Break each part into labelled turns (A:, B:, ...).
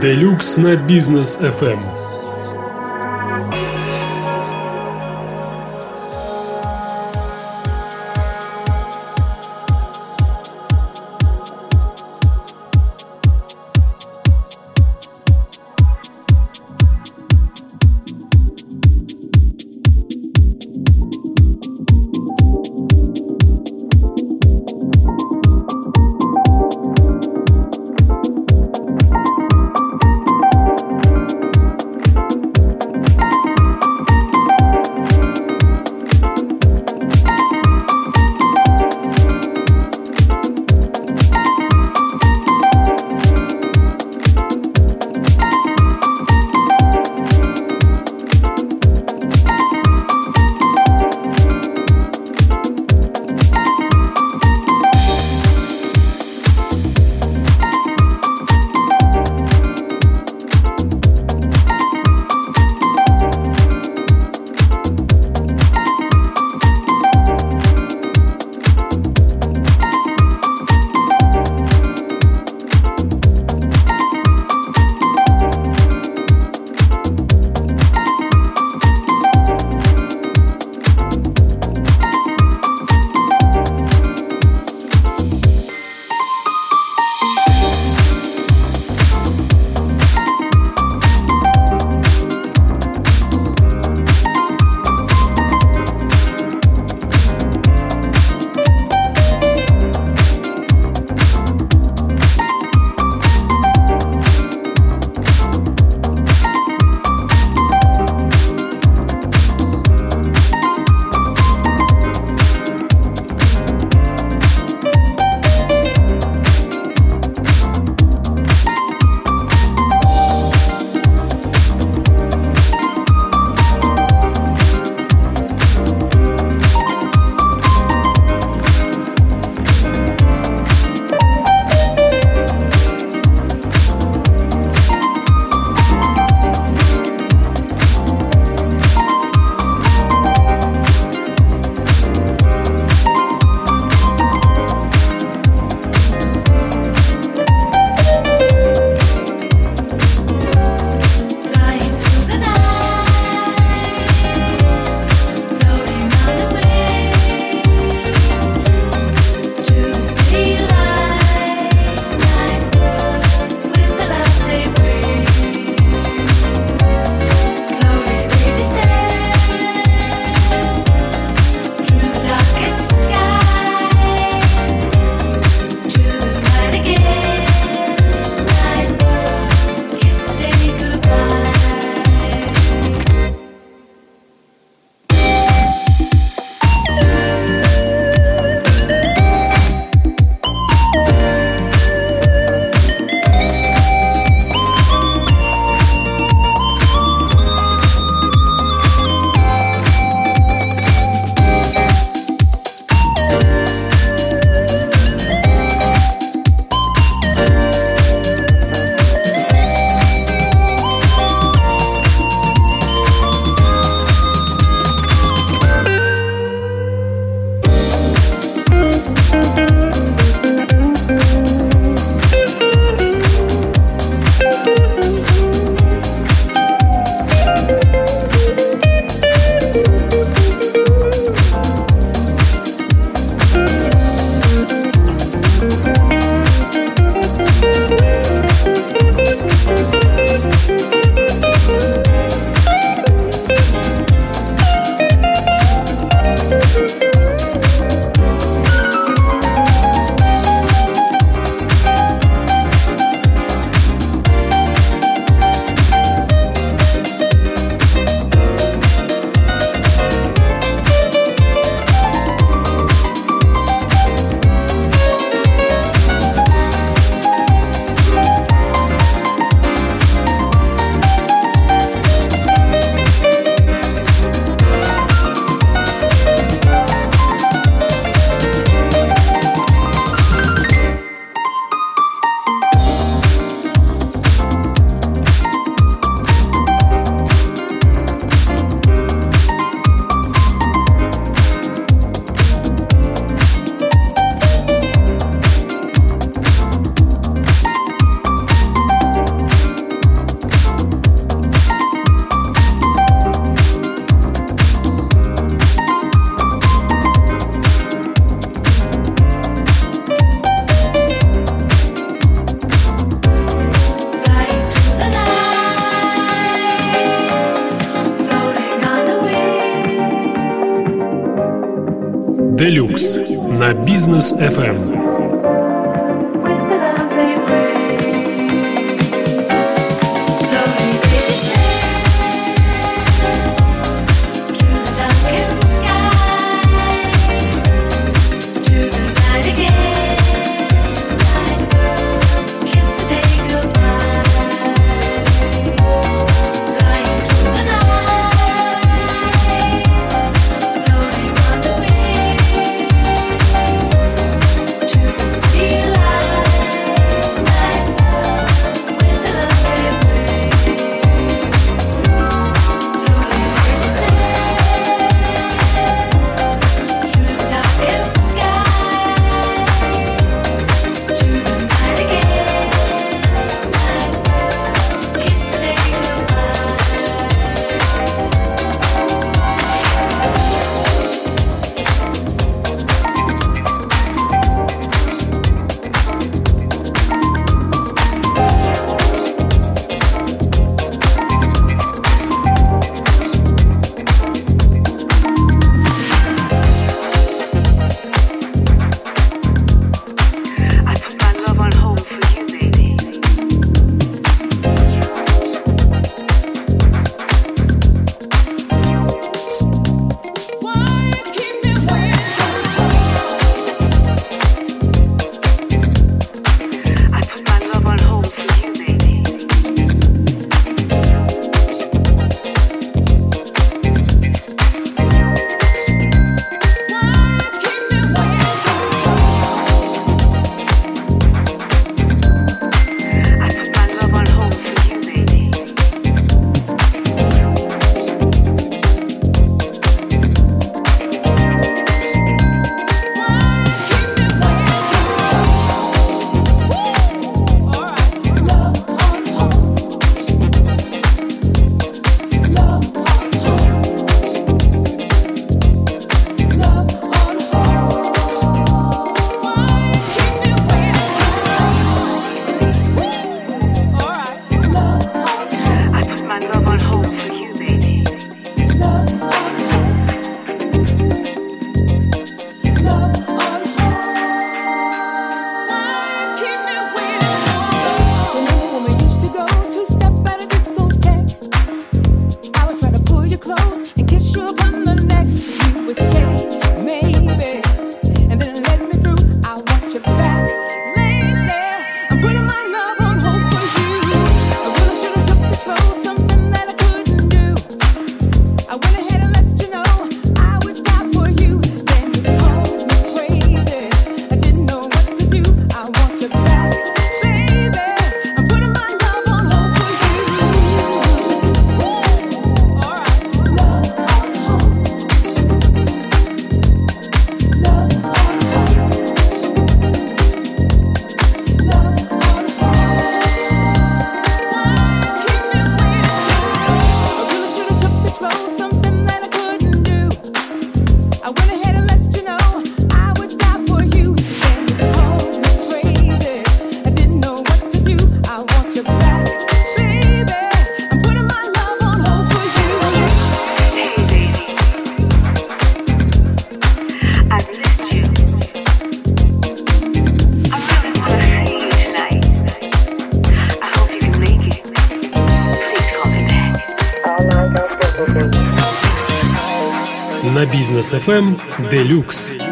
A: Делюкс на бизнес FM.
B: На бизнес FM. Бизнес FM Deluxe.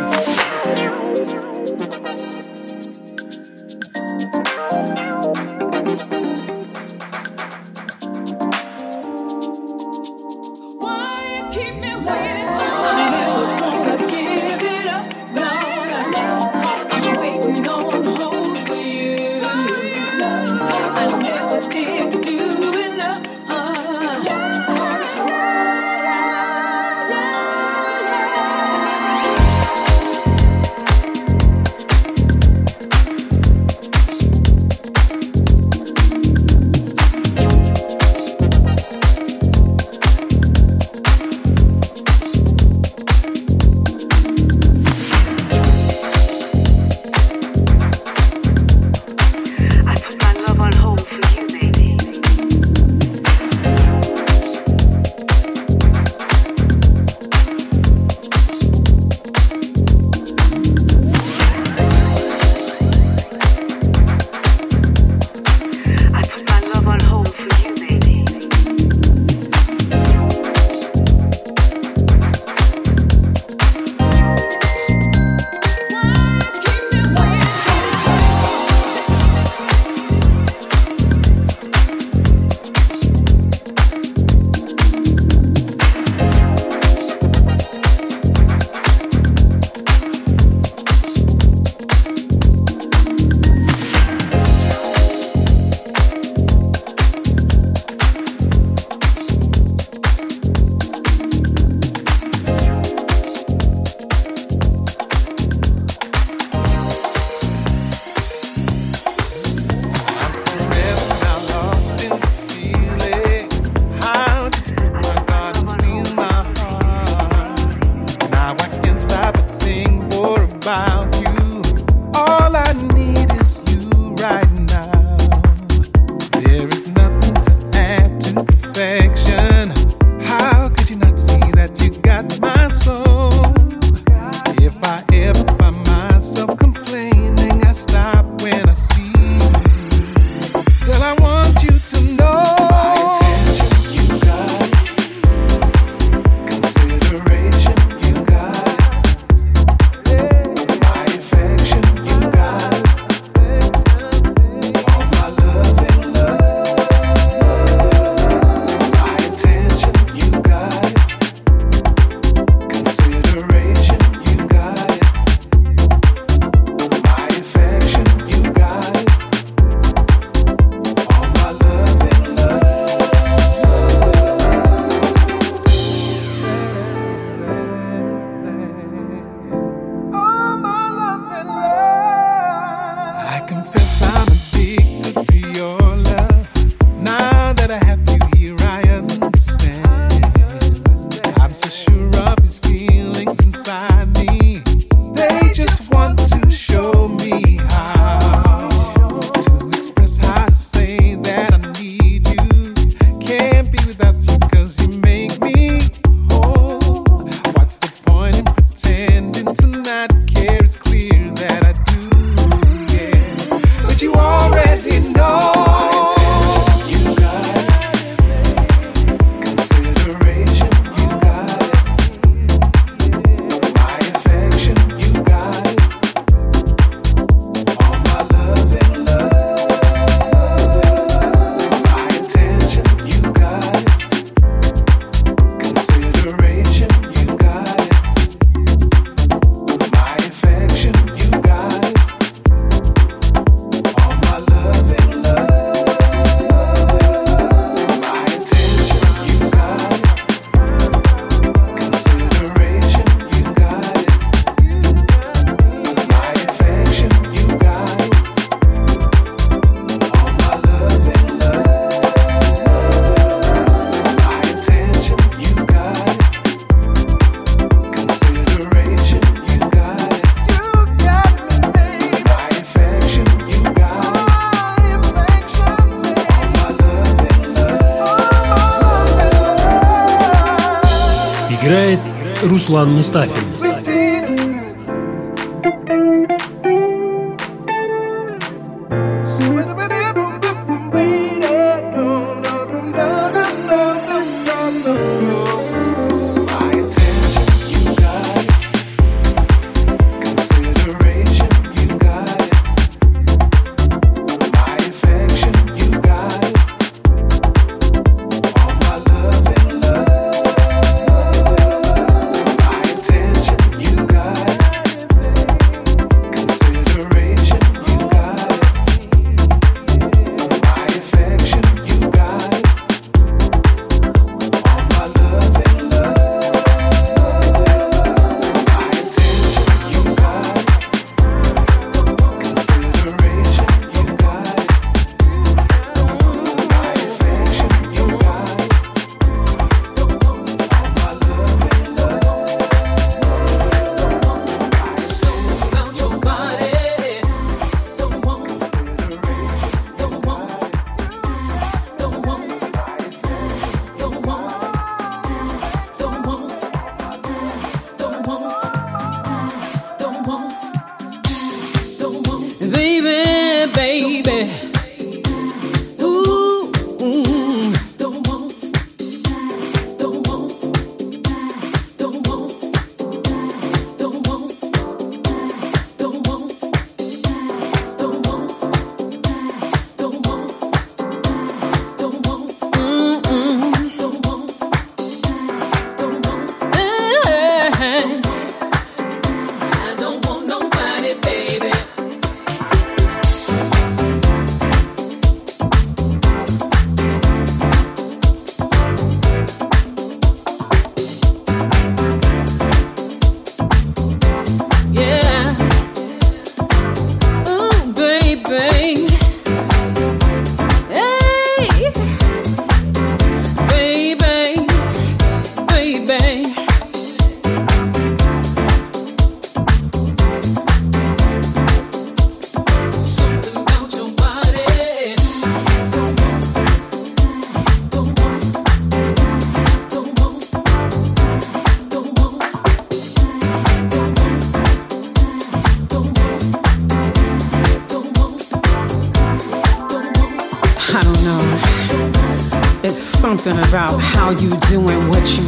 C: Something about how you doing what you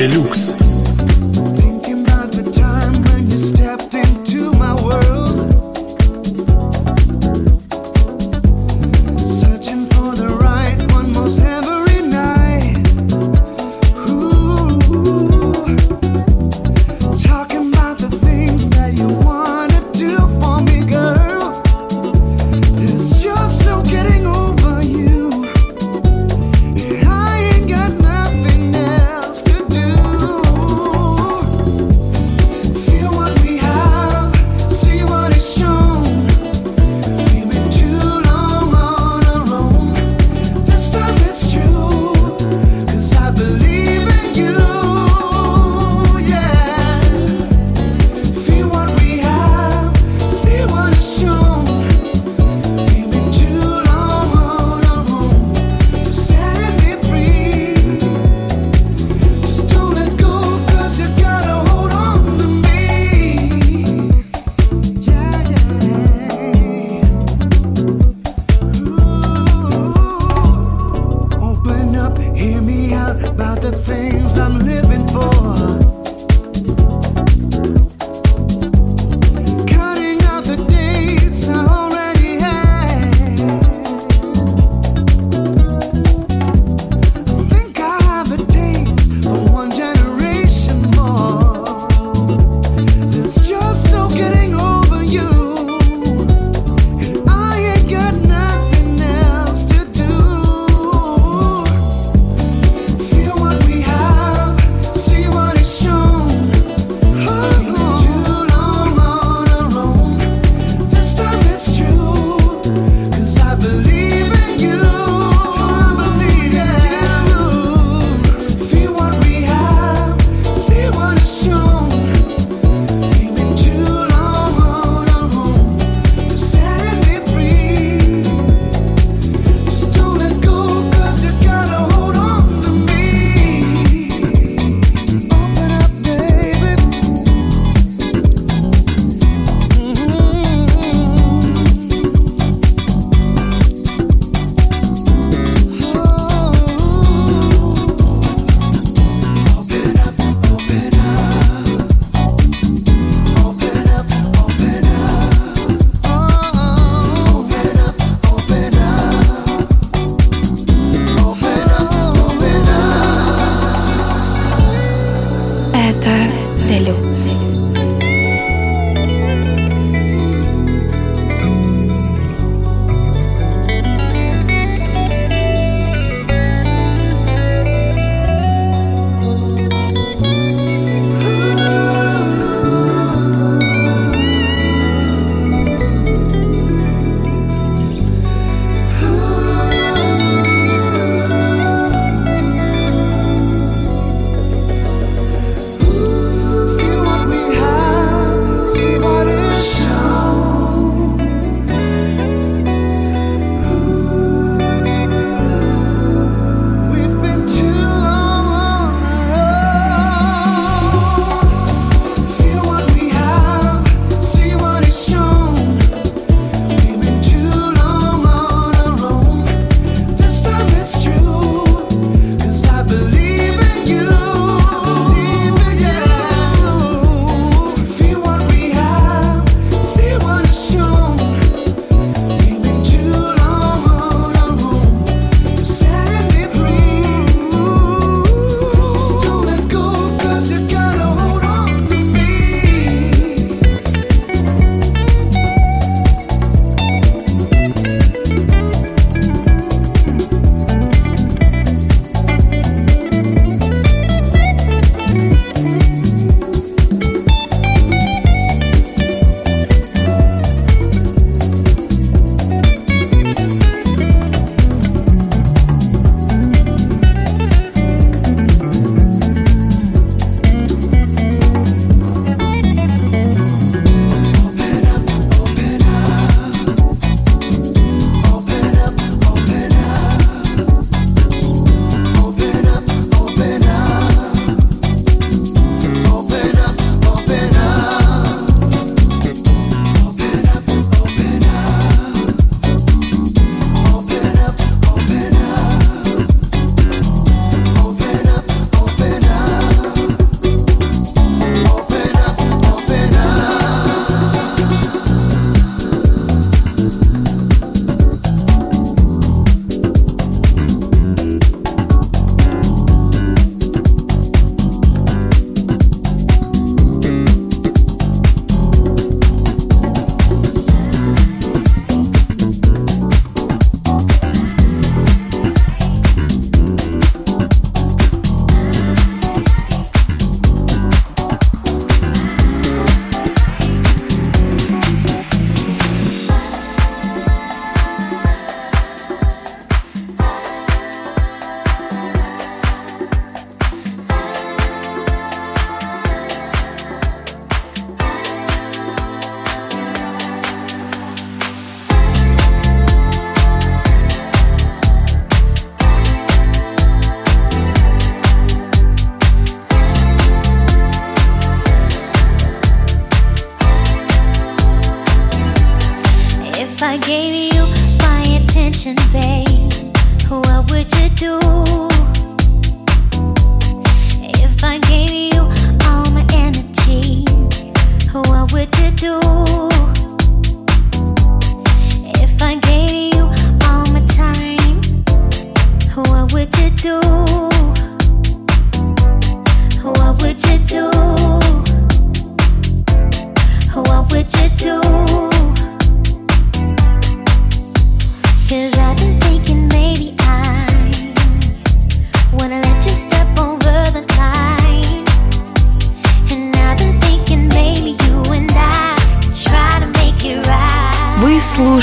C: Velux.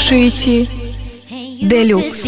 C: Слушаете Делюкс.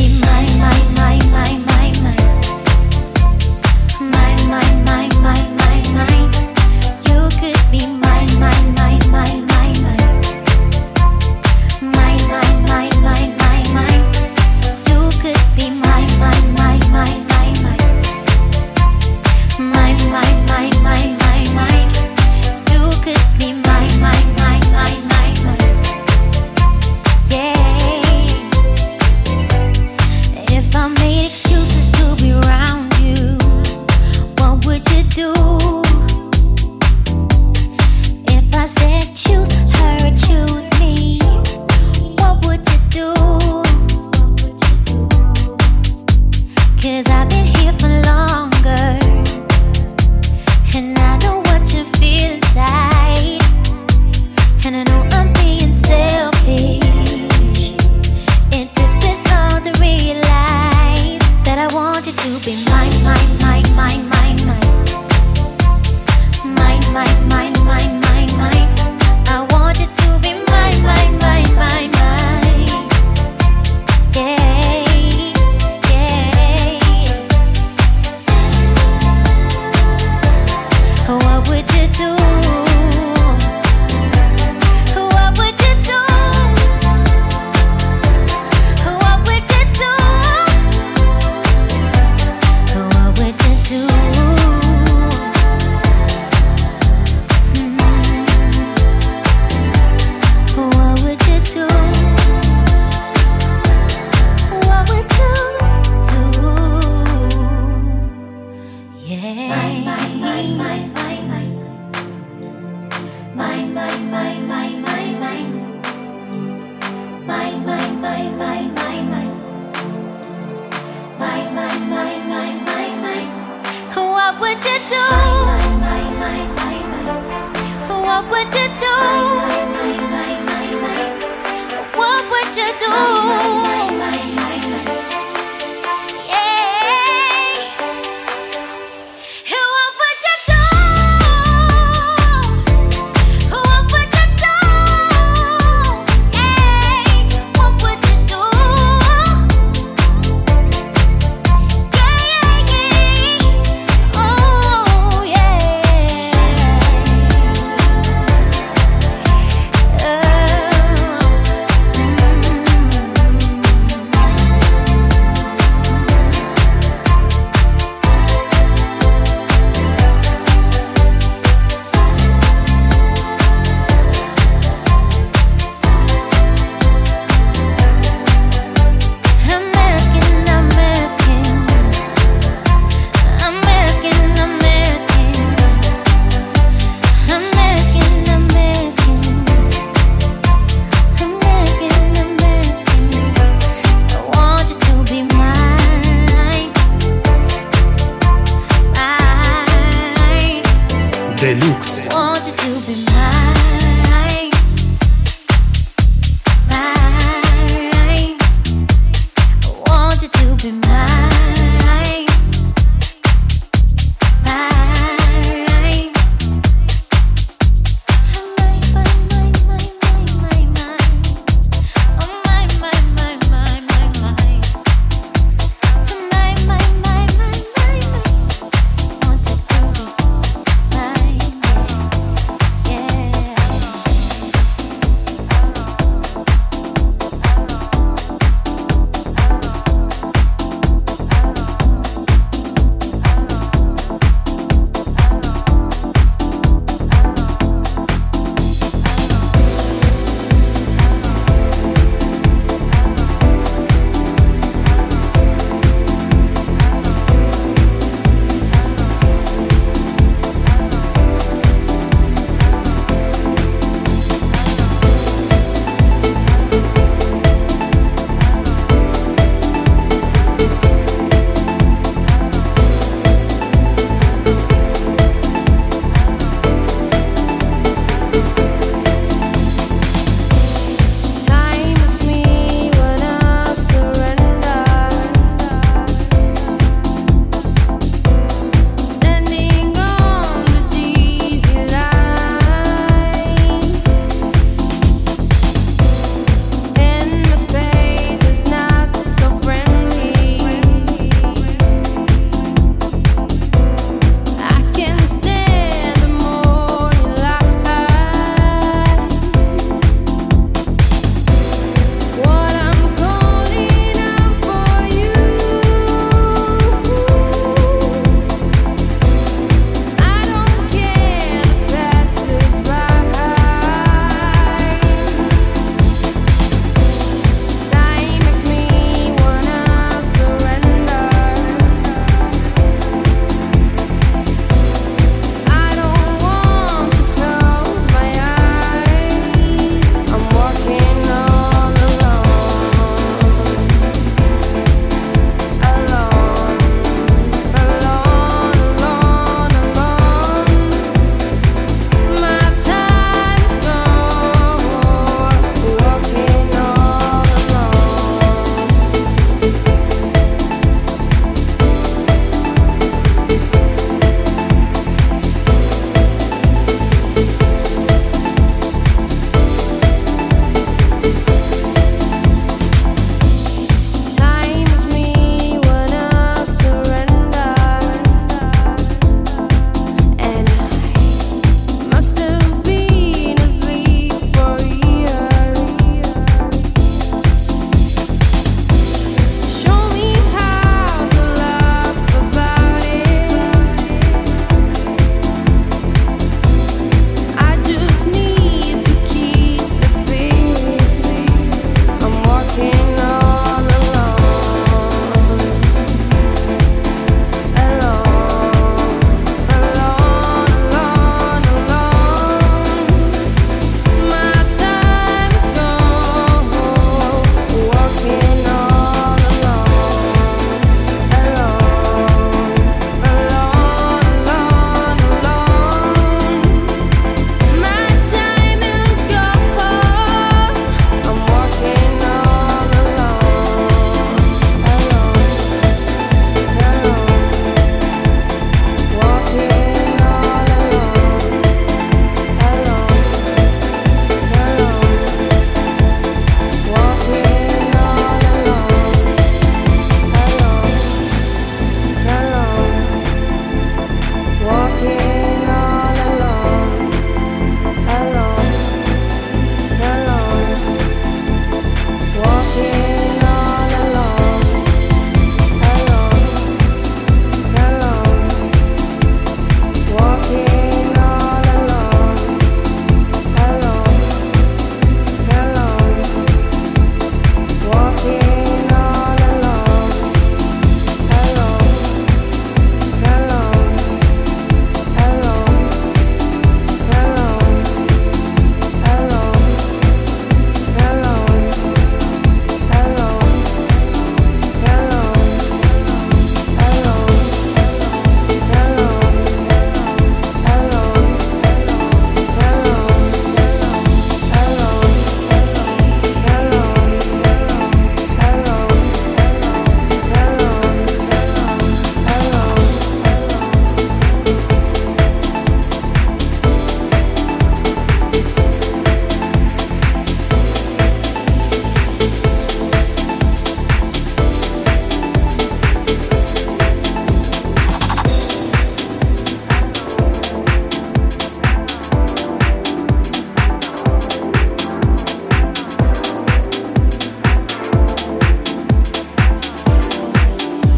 C: you
D: be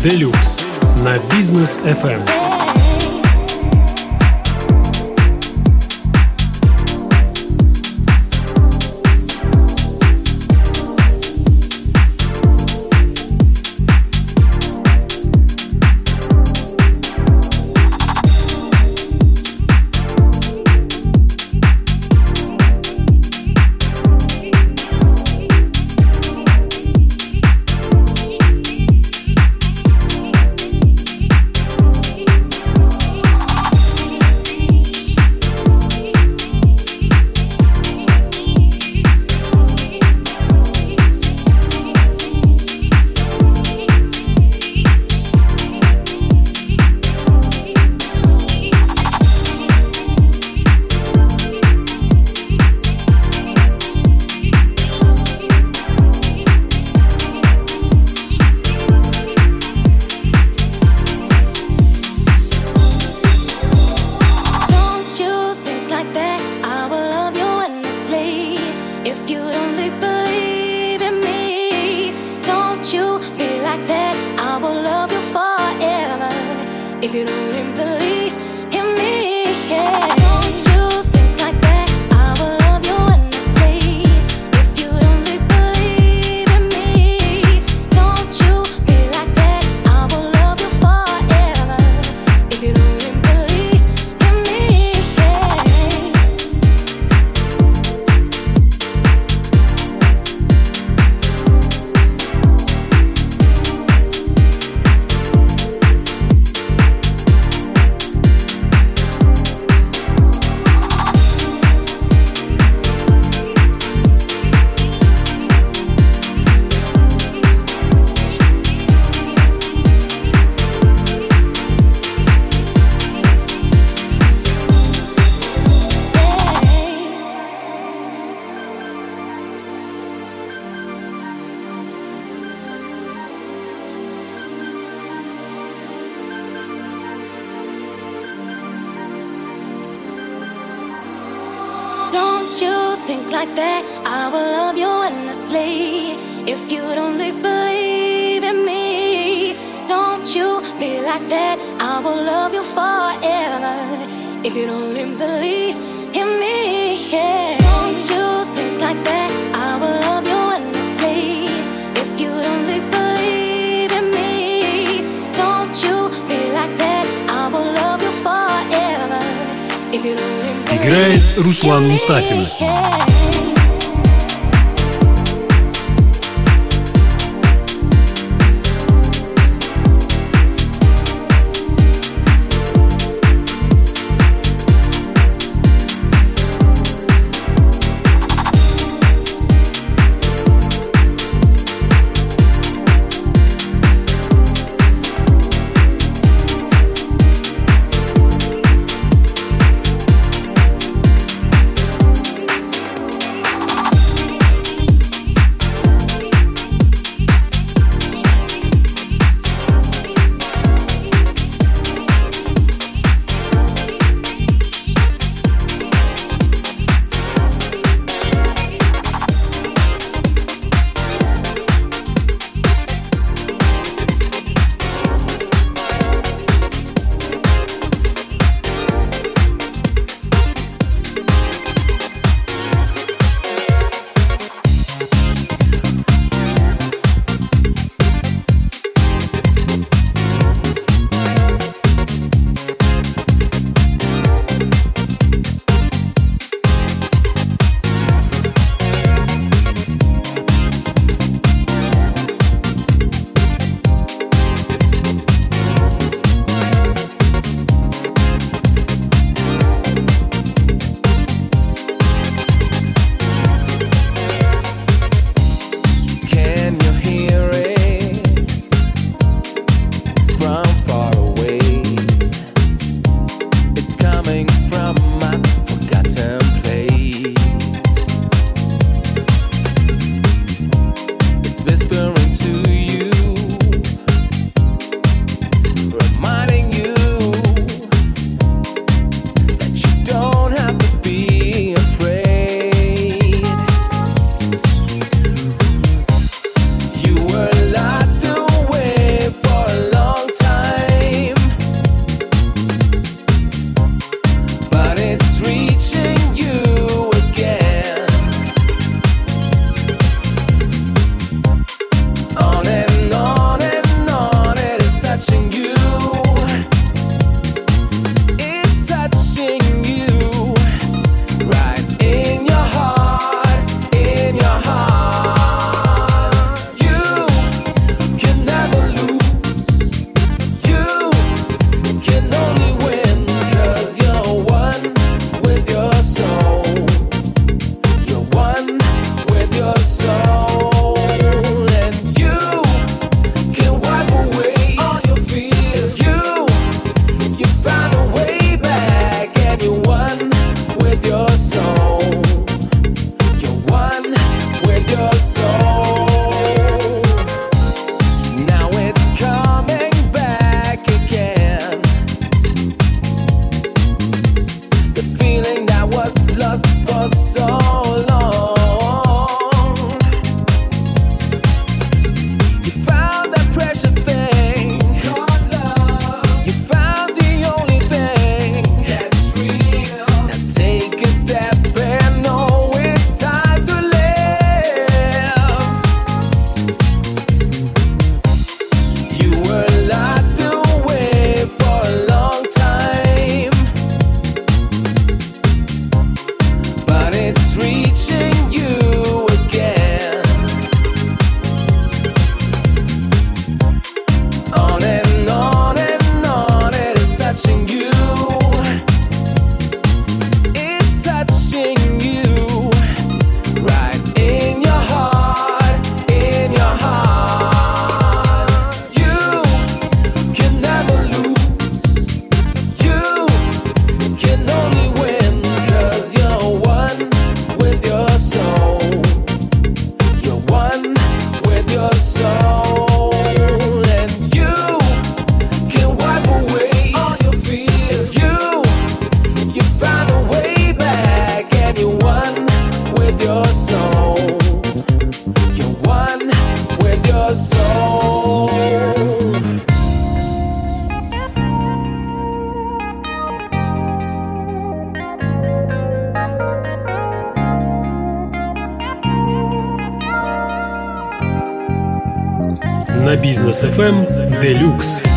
D: Делюкс
E: на бизнес FM. Руслан Мустафин.
F: на бизнес FM Deluxe.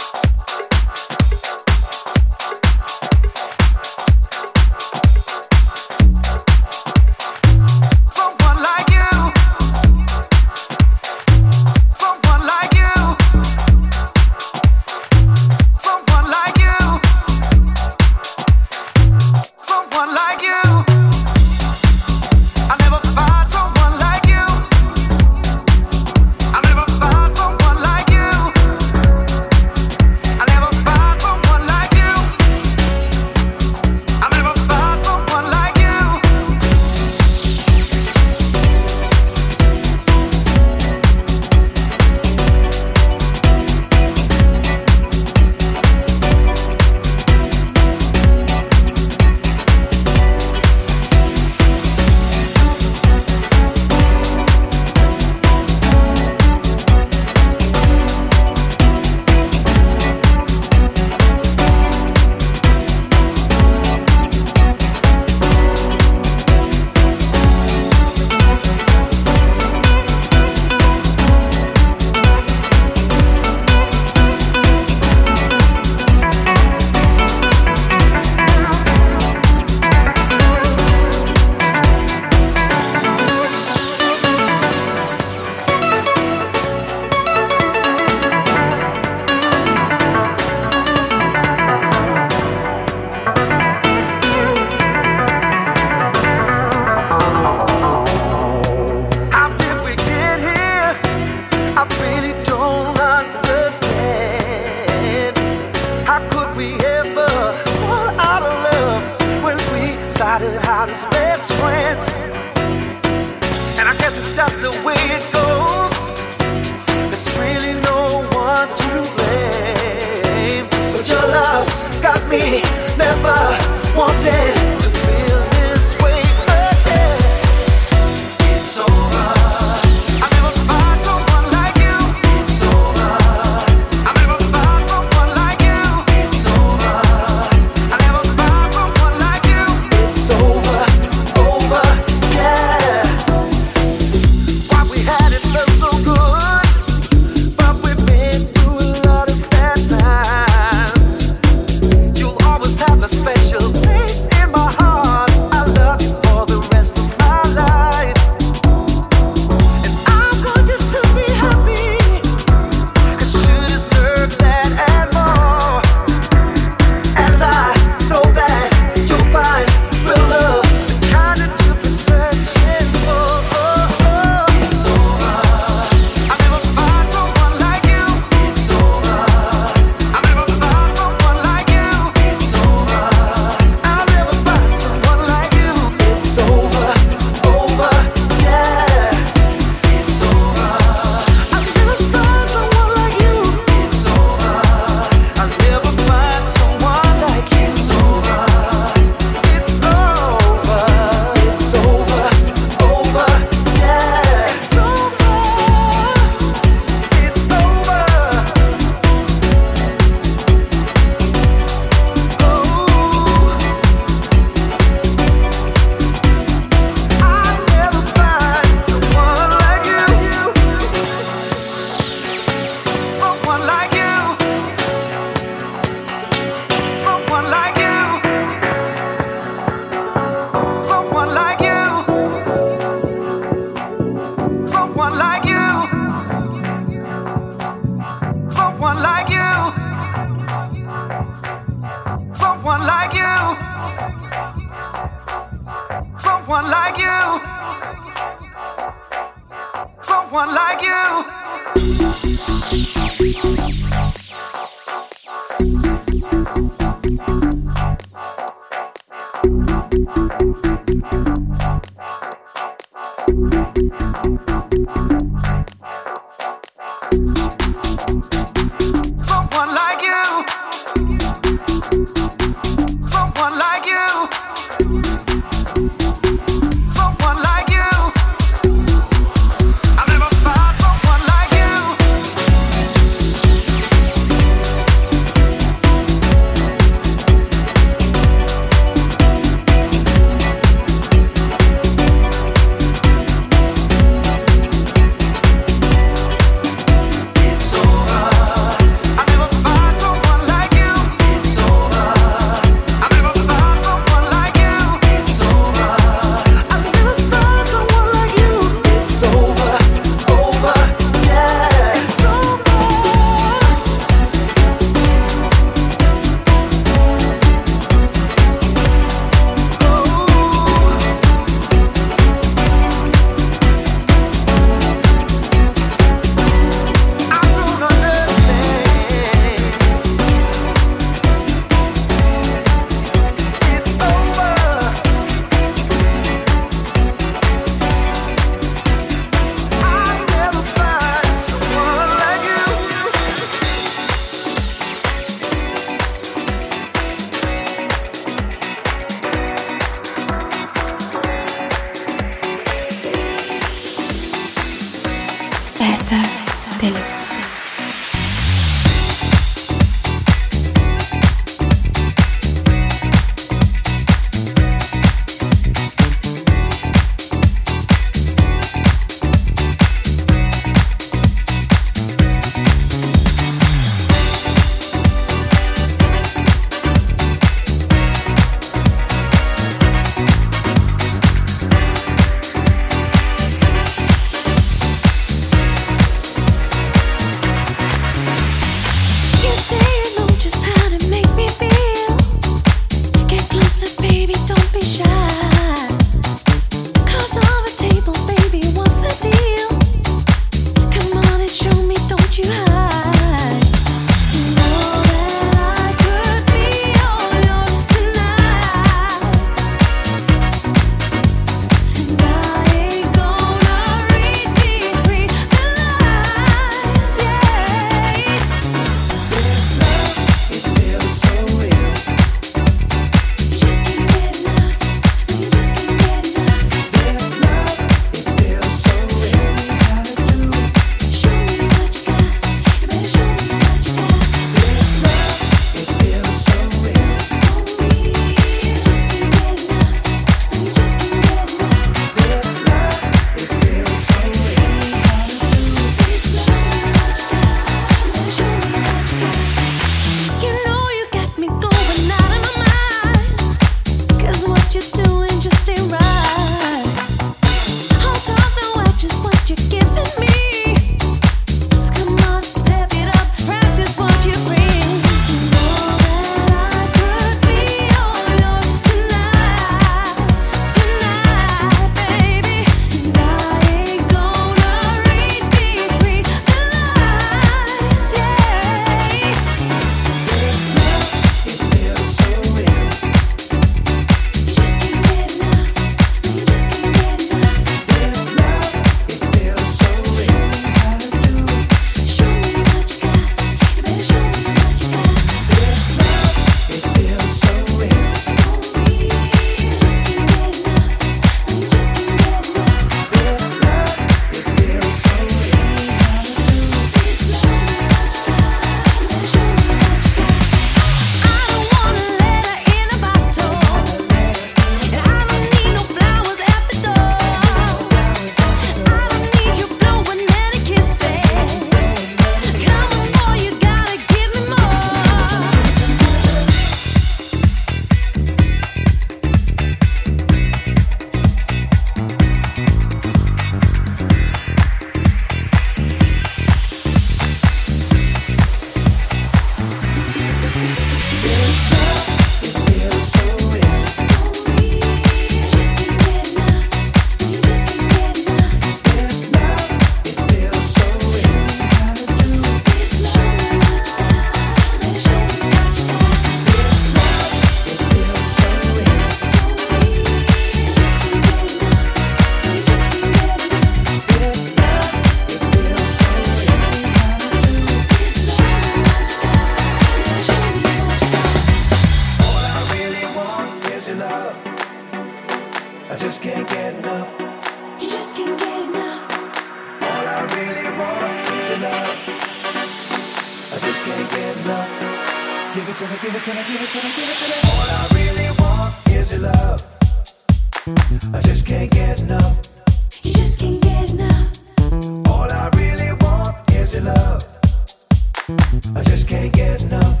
F: I just can't get enough.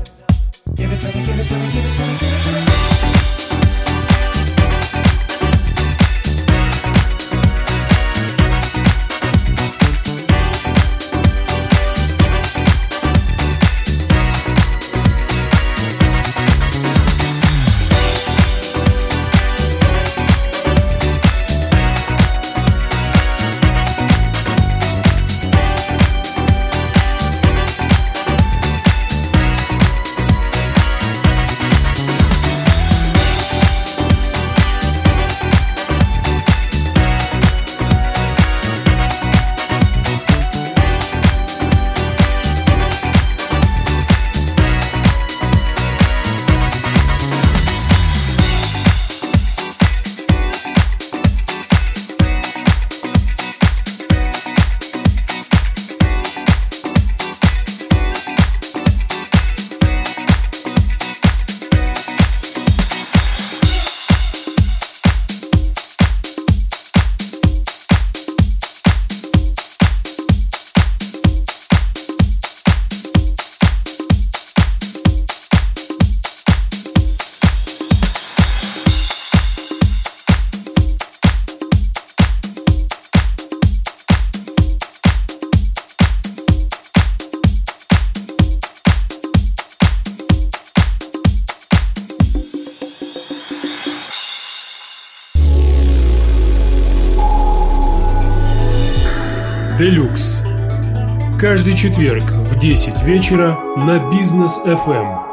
F: Give it to me, give it to me, give it to me.
A: каждый четверг в 10 вечера на Бизнес FM.